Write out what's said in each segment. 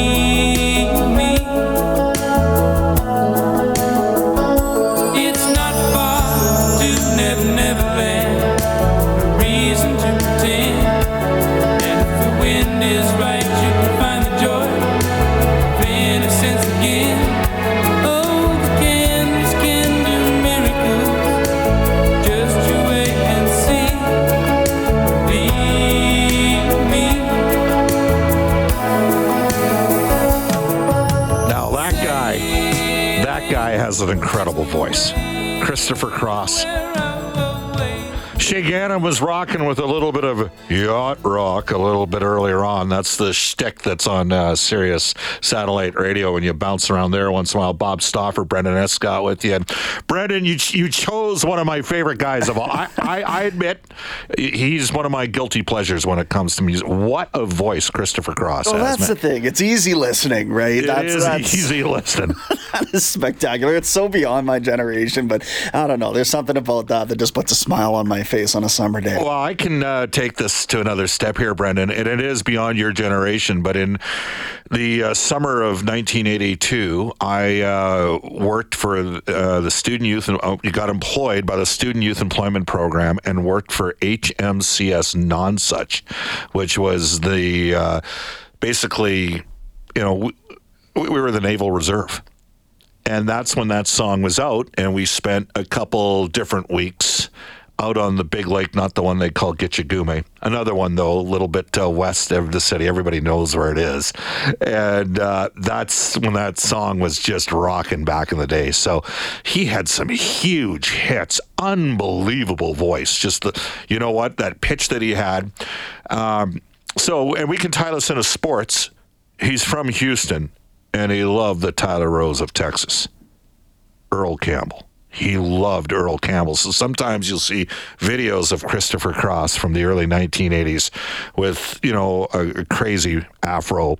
It's incredible voice. Christopher Cross. Shea Gannon was rocking with a little bit of yacht rock a little bit earlier on. That's the shtick that's on uh, Sirius satellite radio when you bounce around there once in a while. Bob Stauffer, Brendan Escott with you. And Brendan, you you chose one of my favorite guys of all. I, I, I admit he's one of my guilty pleasures when it comes to music. What a voice Christopher Cross Well, has. that's man. the thing. It's easy listening, right? It that's, is that's, easy listening. that is spectacular. It's so beyond my generation, but I don't know. There's something about that that just puts a smile on my face on a summer day. Well, I can uh, take this to another step here, Brendan, and it is beyond your generation. But in the uh, summer of 1982, I uh, worked for uh, the student youth, uh, got employed by the Student Youth Employment Program, and worked for HMCS Nonsuch, which was the uh, basically, you know, we were the Naval Reserve. And that's when that song was out, and we spent a couple different weeks out on the big lake, not the one they call Gitchagumi. Another one, though, a little bit uh, west of the city. Everybody knows where it is. And uh, that's when that song was just rocking back in the day. So he had some huge hits, unbelievable voice. Just the, you know what, that pitch that he had. Um, so, and we can tie this into sports. He's from Houston, and he loved the Tyler Rose of Texas. Earl Campbell. He loved Earl Campbell. So sometimes you'll see videos of Christopher Cross from the early 1980s with, you know, a, a crazy afro.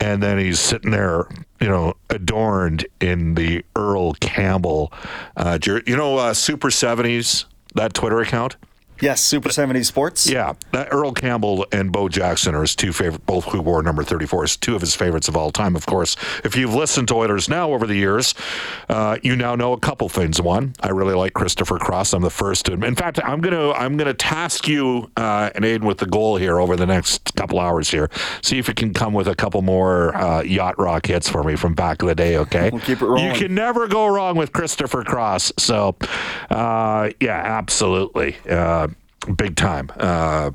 And then he's sitting there, you know, adorned in the Earl Campbell. Uh, you know, uh, Super 70s, that Twitter account? Yes, Super 70 Sports. Yeah, that Earl Campbell and Bo Jackson are his two favorite, both who wore number 34, is two of his favorites of all time, of course. If you've listened to Oilers Now over the years, uh, you now know a couple things. One, I really like Christopher Cross. I'm the first to In fact, I'm gonna I'm gonna task you uh, and Aiden with the goal here over the next couple hours here. See if you can come with a couple more uh, yacht rock hits for me from back of the day. Okay, We'll keep it rolling. You can never go wrong with Christopher Cross. So, uh, yeah, absolutely. Big time. Uh,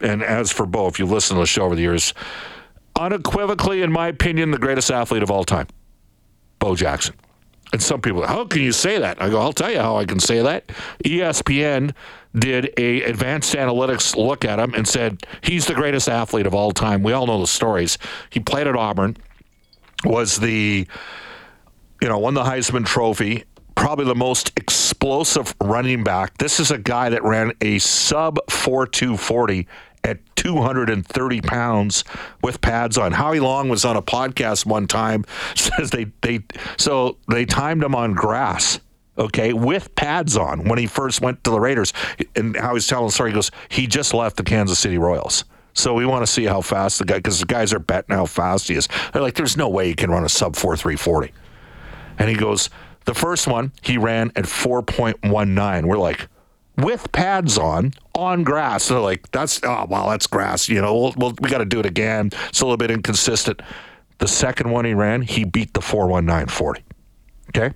and as for Bo, if you listen to the show over the years, unequivocally, in my opinion, the greatest athlete of all time, Bo Jackson. And some people, how can you say that? I go, I'll tell you how I can say that. ESPN did a advanced analytics look at him and said he's the greatest athlete of all time. We all know the stories. He played at Auburn, was the you know, won the Heisman Trophy, probably the most explosive running back. This is a guy that ran a sub 4240 at 230 pounds with pads on. Howie Long was on a podcast one time, says they, they, so they timed him on grass. Okay, with pads on when he first went to the Raiders, and how he's telling the story, he goes, he just left the Kansas City Royals. So we want to see how fast the guy, because the guys are betting how fast he is. They're like, there's no way he can run a sub four three forty. And he goes, The first one, he ran at 4.19. We're like, with pads on, on grass. They're like, that's, oh, wow, that's grass. You know, we'll, we'll, we got to do it again. It's a little bit inconsistent. The second one he ran, he beat the 41940. Okay.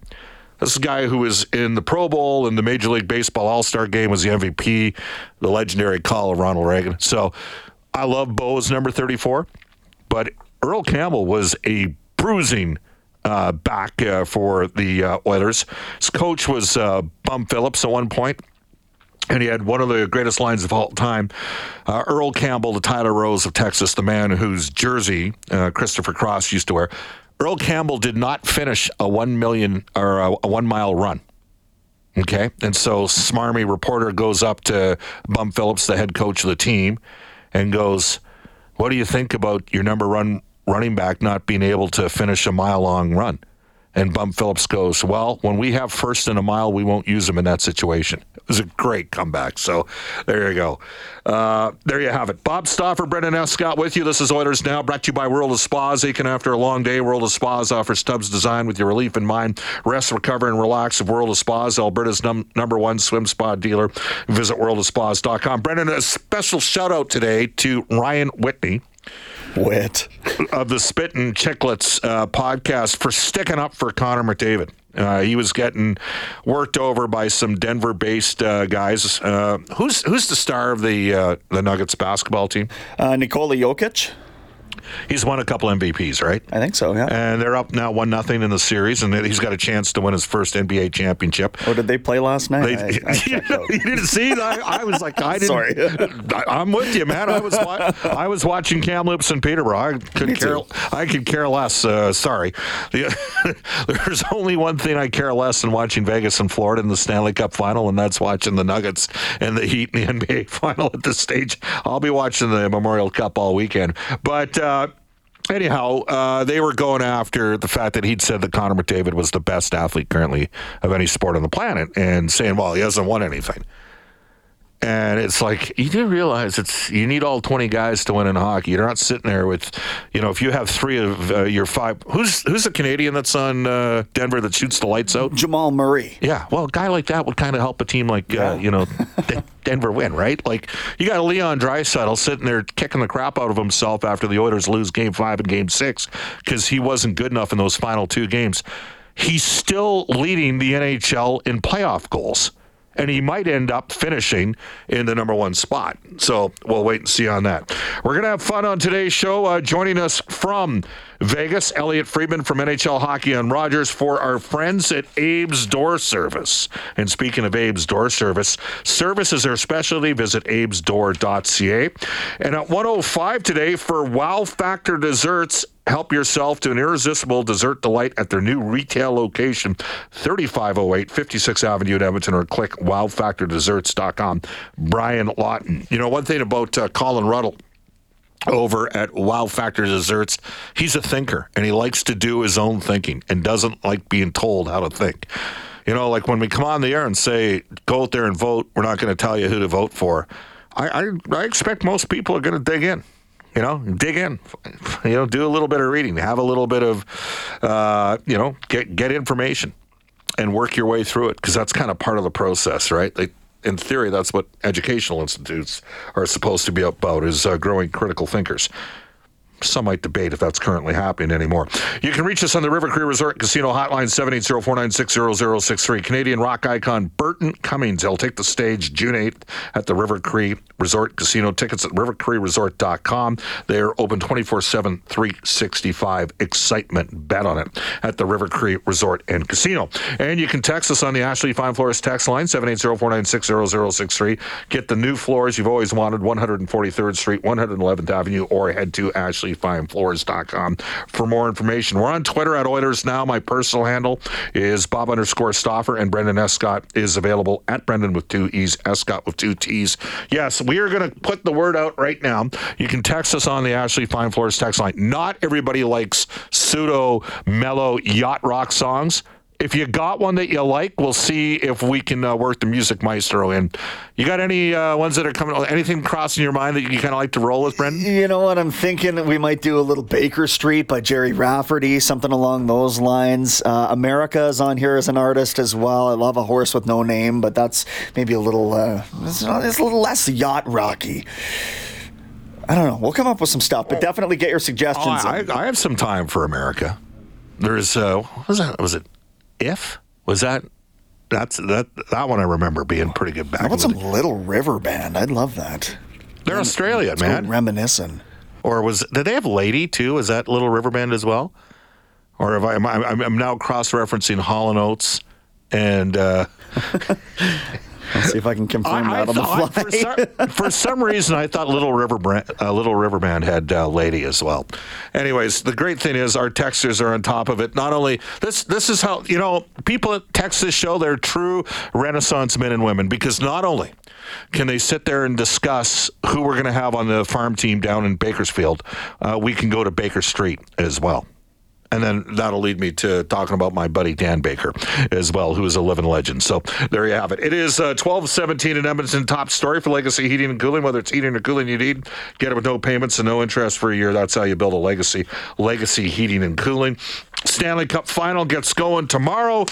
This is a guy who was in the Pro Bowl and the Major League Baseball All Star game, was the MVP, the legendary call of Ronald Reagan. So I love Bo's number 34, but Earl Campbell was a bruising uh, back uh, for the uh, Oilers. His coach was uh, Bum Phillips at one point, and he had one of the greatest lines of all time. Uh, Earl Campbell, the Tyler Rose of Texas, the man whose jersey Christopher Cross used to wear. Earl Campbell did not finish a one million or a, a one mile run. Okay, and so smarmy reporter goes up to Bum Phillips, the head coach of the team, and goes, "What do you think about your number run running back not being able to finish a mile long run?" And Bum Phillips goes, Well, when we have first and a mile, we won't use him in that situation. It was a great comeback. So there you go. Uh, there you have it. Bob Stauffer, Brendan Escott with you. This is Oilers Now, brought to you by World of Spas. Aching after a long day, World of Spas offers tubs designed with your relief in mind. Rest, recover, and relax of World of Spas, Alberta's num- number one swim spa dealer. Visit worldofspas.com. Brendan, a special shout out today to Ryan Whitney Wit. of the Spit and Chicklets uh, podcast for sticking up for Connor McDavid. Uh, he was getting worked over by some Denver-based uh, guys. Uh, who's who's the star of the uh, the Nuggets basketball team? Uh, Nikola Jokic? He's won a couple MVPs, right? I think so, yeah. And they're up now one nothing in the series, and he's got a chance to win his first NBA championship. Or did they play last night? They, I- I you, didn't see that? I was like, I didn't. Sorry. I, am with you, man. I was wa- I was watching Kamloops and Peterborough. I could care. I could care less. Uh, sorry. There's only one thing I care less than watching Vegas and Florida in the Stanley Cup final, and that's watching the Nuggets and the Heat in the NBA final at this stage. I'll be watching the Memorial Cup all weekend. But uh, anyhow, uh, they were going after the fact that he'd said that Connor McDavid was the best athlete currently of any sport on the planet, and saying, "Well, he hasn't won anything." And it's like you do realize it's you need all twenty guys to win in hockey. You're not sitting there with, you know, if you have three of uh, your five. Who's who's the Canadian that's on uh, Denver that shoots the lights out? Jamal Murray. Yeah, well, a guy like that would kind of help a team like uh, you know D- Denver win, right? Like you got Leon Draisaitl sitting there kicking the crap out of himself after the Oilers lose Game Five and Game Six because he wasn't good enough in those final two games. He's still leading the NHL in playoff goals. And he might end up finishing in the number one spot. So we'll wait and see on that. We're going to have fun on today's show. Uh, joining us from Vegas, Elliot Friedman from NHL Hockey on Rogers for our friends at Abe's Door Service. And speaking of Abe's Door Service, service is their specialty. Visit abesdoor.ca. And at 105 today for Wow Factor Desserts, help yourself to an irresistible dessert delight at their new retail location, 3508 56th Avenue in Edmonton, or click wowfactordesserts.com. Brian Lawton. You know, one thing about uh, Colin Ruddle over at Wow Factor Desserts. He's a thinker and he likes to do his own thinking and doesn't like being told how to think. You know, like when we come on the air and say, go out there and vote, we're not going to tell you who to vote for. I, I, I expect most people are going to dig in. You know, dig in. You know, do a little bit of reading, have a little bit of, uh, you know, get get information, and work your way through it because that's kind of part of the process, right? Like, in theory, that's what educational institutes are supposed to be about: is uh, growing critical thinkers. Some might debate if that's currently happening anymore. You can reach us on the River Cree Resort Casino hotline 780-496-0063. Canadian rock icon Burton Cummings. He'll take the stage June 8th at the River Cree Resort Casino. Tickets at rivercreeresort.com. They're open 24-7, 365. Excitement. Bet on it at the River Cree Resort and Casino. And you can text us on the Ashley Fine Floors text line 780-496-0063. Get the new floors you've always wanted, 143rd Street, 111th Avenue, or head to ashleyfinefloors.com for more information. We're on Twitter at Oilers Now. My personal handle is Bob underscore Stauffer, and Brendan Escott is available at Brendan with two E's, Escott with two T's. Yes, we are going to put the word out right now. You can text us on the Ashley Fine Floors text line. Not everybody likes pseudo mellow yacht rock songs. If you got one that you like, we'll see if we can uh, work the music maestro in. You got any uh, ones that are coming? Anything crossing your mind that you kind of like to roll with, Brendan? You know what? I'm thinking we might do a little Baker Street by Gerry Rafferty, something along those lines. Uh, America is on here as an artist as well. I love a horse with no name, but that's maybe a little, uh, it's, it's a little less yacht rocky. I don't know. We'll come up with some stuff, but definitely get your Oh, suggestions. I, in. I have some time for America. There's uh, what was that? Was it if? Was that? That's that that one I remember being pretty good back. How about some day. Little River Band? I'd love that. They're Australian, Let's go man. Reminiscing. Or was did they have Lady too? Is that Little River Band as well? Or if I, am I'm, I'm now cross referencing Hall and Oates and uh, Let's see if I can confirm I, I that on the fly. for, some, for some reason I thought Little River Brand, uh, Little River Band had uh, Lady as well. Anyways, the great thing is our texters are on top of it. Not only this, this is how you know people that text this show. They're true Renaissance men and women because not only can they sit there and discuss who we're going to have on the farm team down in Bakersfield, uh, we can go to Baker Street as well. And then that'll lead me to talking about my buddy Dan Baker as well, who is a living legend. So there you have it. It is uh, 1217 in Edmonton. Top story for Legacy Heating and Cooling. Whether it's heating or cooling you need, get it with no payments and no interest for a year. That's how you build a legacy. Legacy Heating and Cooling. Stanley Cup final gets going tomorrow.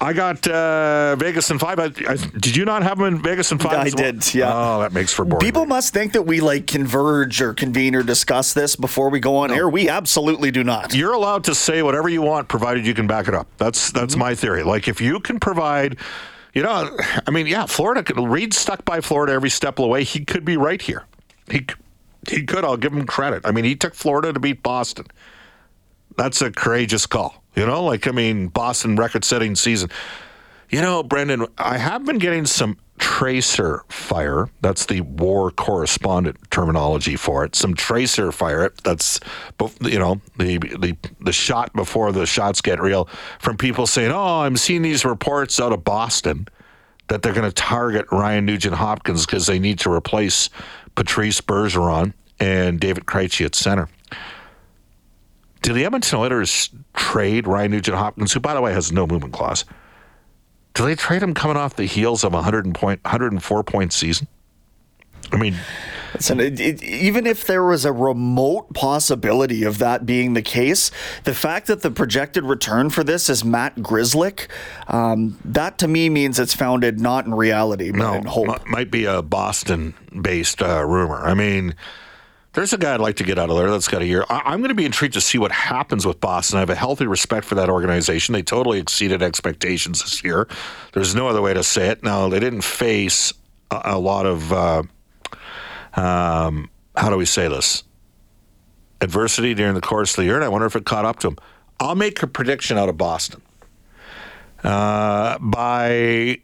I got uh, Vegas in five. I, I, did you not have them in Vegas in five? I well? did, yeah. Oh, that makes for boring. People must think that we like converge or convene or discuss this before we go on air. We absolutely do not. You're allowed to say whatever you want, provided you can back it up. That's that's my theory. Like if you can provide, you know, I mean, yeah, Florida. could- Reed's stuck by Florida every step of the way. He could be right here. He he could. I'll give him credit. I mean, he took Florida to beat Boston. That's a courageous call. You know, like I mean, Boston record-setting season. You know, Brendan, I have been getting some tracer fire. That's the war correspondent terminology for it. Some tracer fire. That's you know the the the shot before the shots get real from people saying, "Oh, I'm seeing these reports out of Boston that they're going to target Ryan Nugent Hopkins because they need to replace Patrice Bergeron and David Krejci at center." Do the Edmonton Oilers trade Ryan Nugent Hopkins, who, by the way, has no movement clause? Do they trade him coming off the heels of a 100 point, 104 point season? I mean, Listen, it, it, even if there was a remote possibility of that being the case, the fact that the projected return for this is Matt Grzelcyk, um, that to me means it's founded not in reality, but no, in hope. might be a Boston based uh, rumor. I mean, there's a guy I'd like to get out of there that's got a year. I- I'm going to be intrigued to see what happens with Boston. I have a healthy respect for that organization. They totally exceeded expectations this year. There's no other way to say it. Now, they didn't face a, a lot of, uh, um, how do we say this? Adversity during the course of the year, and I wonder if it caught up to them. I'll make a prediction out of Boston. Uh, by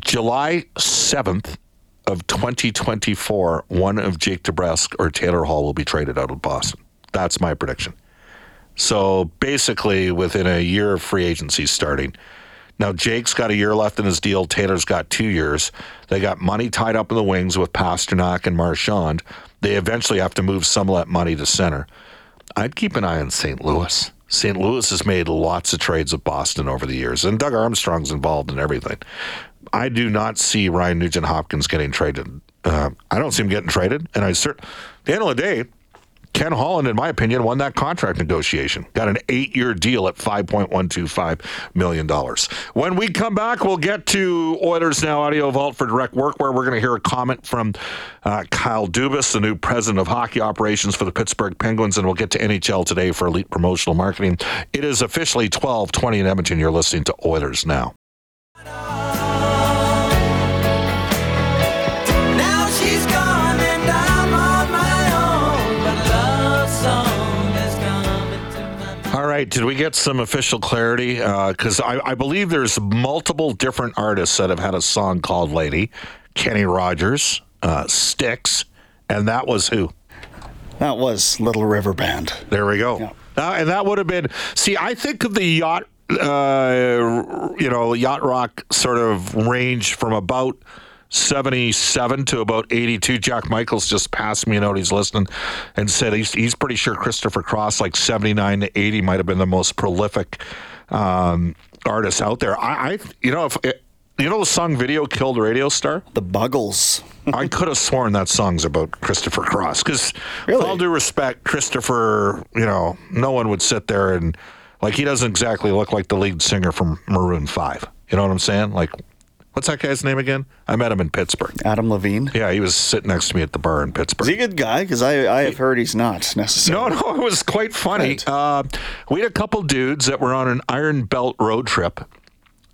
July 7th of 2024, one of Jake DeBrusk or Taylor Hall will be traded out of Boston. That's my prediction. So basically, within a year of free agency starting. Now, Jake's got a year left in his deal. Taylor's got two years. They got money tied up in the wings with Pastrnak and Marchand. They eventually have to move some of that money to center. I'd keep an eye on St. Louis. St. Louis has made lots of trades with Boston over the years, and Doug Armstrong's involved in everything. I do not see Ryan Nugent Hopkins getting traded. Uh, I don't see him getting traded, and I cert- the end of the day, Ken Holland, in my opinion, won that contract negotiation. Got an eight-year deal at five point one two five million dollars. When we come back, we'll get to Oilers Now Audio Vault for Direct Work, where we're going to hear a comment from uh, Kyle Dubas, the new president of hockey operations for the Pittsburgh Penguins, and we'll get to NHL today for elite promotional marketing. It is officially twelve twenty in Edmonton. You're listening to Oilers. Now right, did we get some official clarity? Because I, I believe there's multiple different artists that have had a song called "Lady." Kenny Rogers, uh, Styx, and that was who? That was Little River Band. There we go. Yeah. Uh, and that would have been. See, I think of the yacht, uh, you know, yacht rock sort of range from about. 77 to about 82. Jack Michaels just passed me a note. He's listening and said he's, he's pretty sure Christopher Cross, like 79 to 80, might have been the most prolific um, artists out there. I, I you know, if it, you know the song "Video Killed Radio Star." The Buggles. I could have sworn that song's about Christopher Cross. Because, Really? with all due respect, Christopher, you know, no one would sit there and like he doesn't exactly look like the lead singer from Maroon Five. You know what I'm saying? Like, what's that guy's name again? I met him in Pittsburgh. Adam Levine. Yeah, he was sitting next to me at the bar in Pittsburgh. Is he a good guy? Because I, I have heard he's not necessarily. No, no, it was quite funny. Right. Uh, we had a couple dudes that were on an Iron Belt road trip.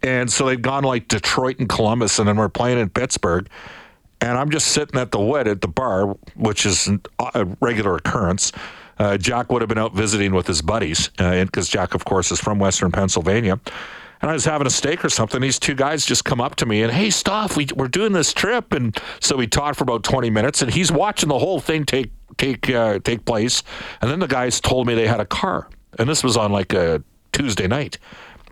And so they'd gone like Detroit and Columbus, and then we're playing in Pittsburgh. And I'm just sitting at the wood at the bar, which is a regular occurrence. Uh, Jack would have been out visiting with his buddies, because Jack, of course, is from Western Pennsylvania. And I was having a steak or something. These two guys just come up to me and, hey, Stoff, we, we're doing this trip. And so we talked for about 20 minutes, and he's watching the whole thing take take uh, take place. And then the guys told me they had a car, and this was on like a Tuesday night.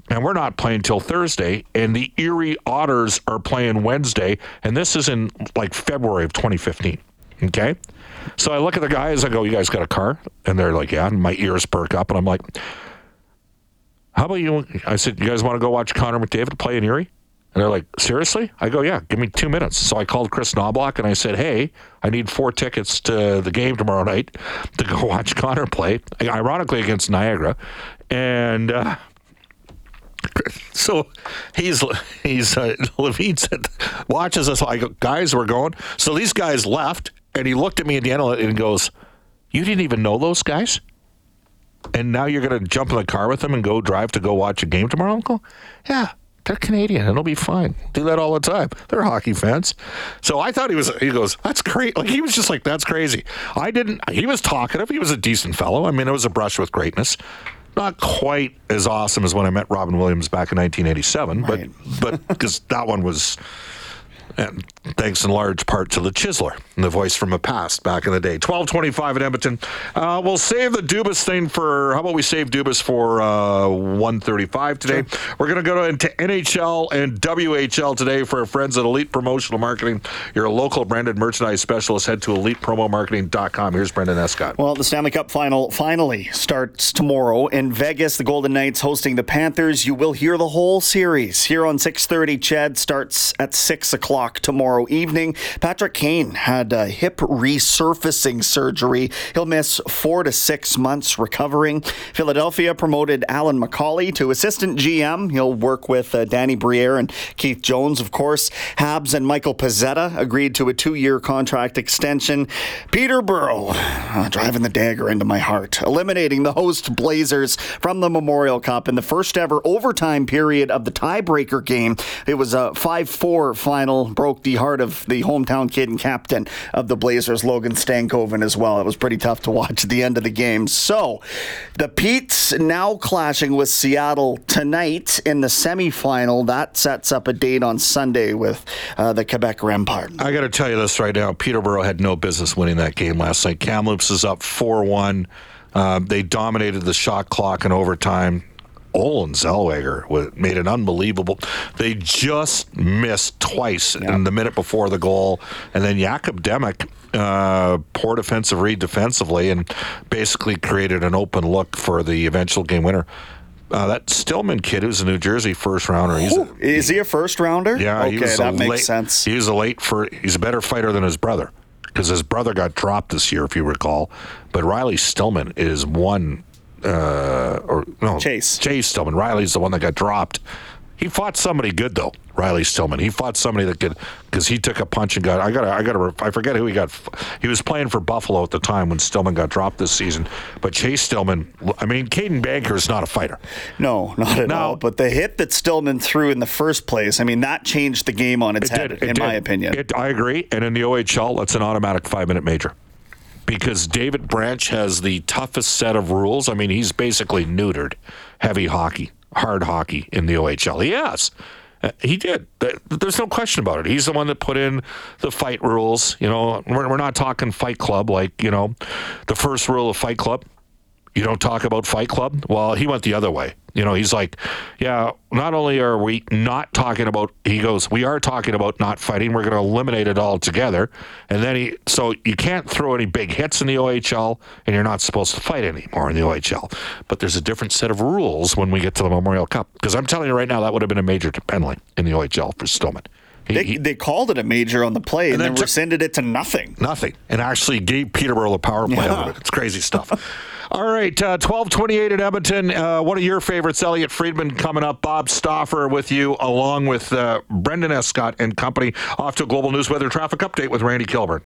And we're not playing till Thursday, and the Erie Otters are playing Wednesday, and this is in like February of 2015. Okay. So I look at the guys, I go, You guys got a car? And they're like, Yeah. And my ears perk up, and I'm like, How about you? I said, You guys want to go watch Connor McDavid play in Erie? And they're like, Seriously? I go, Yeah, give me two minutes. So I called Chris Knobloch and I said, Hey, I need four tickets to the game tomorrow night to go watch Connor play, ironically against Niagara. And, uh, so he's he's uh, Levine said watches us. I go, guys, we're going. So these guys left, and he looked at me at the end of it and goes, "You didn't even know those guys, and now you're going to jump in the car with them and go drive to go watch a game tomorrow, Uncle? Yeah." They're Canadian. It'll be fine. Do that all the time. They're hockey fans. So I thought he was. He goes, "That's great." Like he was just like, "That's crazy." I didn't. He was talkative. He was a decent fellow. I mean, it was a brush with greatness not quite as awesome as when I met Robin Williams back in 1987, Right. but but because that one was, and thanks in large part to the Chiseler, the voice from a past back in the day. 12:25 at Edmonton. Uh, we'll save the Dubas thing for. How about we save Dubas for uh, 1:35 today? We're going to go into NHL and WHL today for our friends at Elite Promotional Marketing. Your local branded merchandise specialist. Head to elitepromomarketing.com. Here's Brendan Escott. Well, the Stanley Cup final finally starts tomorrow in Vegas. The Golden Knights hosting the Panthers. You will hear the whole series here on 6:30. CHED starts at six o'clock tomorrow evening. Patrick Kane had a hip resurfacing surgery. He'll miss four to six months recovering. Philadelphia promoted Alyn McCauley to assistant GM. He'll work with uh, Danny Briere and Keith Jones, of course. Habs and Michael Pizzetta agreed to a two-year contract extension. Peterborough uh, driving the dagger into my heart, eliminating the host Blazers from the Memorial Cup in the first ever overtime period of the tiebreaker game. It was a 5-4 final, broke the heart of the hometown kid and captain of the Blazers, Logan Stankoven, as well. It was pretty tough to watch at the end of the game. So, the Pete's now clashing with Seattle tonight in the semifinal. That sets up a date on Sunday with uh, the Quebec Rempart. I got to tell you this right now. Peterborough had no business winning that game last night. Kamloops is up 4 1. Uh, they dominated the shot clock in overtime. Olin Zellweger made an unbelievable. They just missed twice in the minute before the goal, and then Jakob Demek, uh, poor defensive read defensively, and basically created an open look for the eventual game winner. Uh, that Stillman kid, who's a New Jersey first rounder, he's a, Is he a first rounder? yeah, Okay, that makes late, sense. He was a late for. He's a better fighter than his brother because his brother got dropped this year, if you recall. But Riley Stillman is one, uh, or no, Chase. Chase Stillman. Riley's the one that got dropped. He fought somebody good though. Riley Stillman. He fought somebody that could because he took a punch and got. I got. I got. I forget who he got. He was playing for Buffalo at the time when Stillman got dropped this season. But Chase Stillman. I mean, Caedan Bankier is not a fighter. No, not at No. all. But the hit that Stillman threw in the first place, I mean, that changed the game on its It head, did, in it my opinion. It, I agree. And in the OHL, that's an automatic five minute major. Because David Branch has the toughest set of rules. I mean, he's basically neutered heavy hockey, hard hockey in the OHL. He has. Uh, He did. There's no question about it. He's the one that put in the fight rules. You know, we're, we're not talking Fight Club like, you know, the first rule of Fight Club You don't talk about Fight Club? Well, he went the other way. You know, he's like, yeah, not only are we not talking about, he goes, we are talking about not fighting. We're going to eliminate it altogether. And then he, so you can't throw any big hits in the OHL and you're not supposed to fight anymore in the OHL. But there's a different set of rules when we get to the Memorial Cup. Because I'm telling you right now, that would have been a major penalty in the OHL for Stillman. He- They, he- they called it a major on the play and, And then then took- rescinded it to nothing. nothing and actually gave Peterborough the power play Yeah. it. It's crazy stuff. All right, uh, 1228 at Edmonton. Uh, one of your favorites, Elliot Friedman, coming up. Bob Stauffer with you, along with uh, Brendan Escott and company. Off to a global news weather traffic update with Randy Kilburn.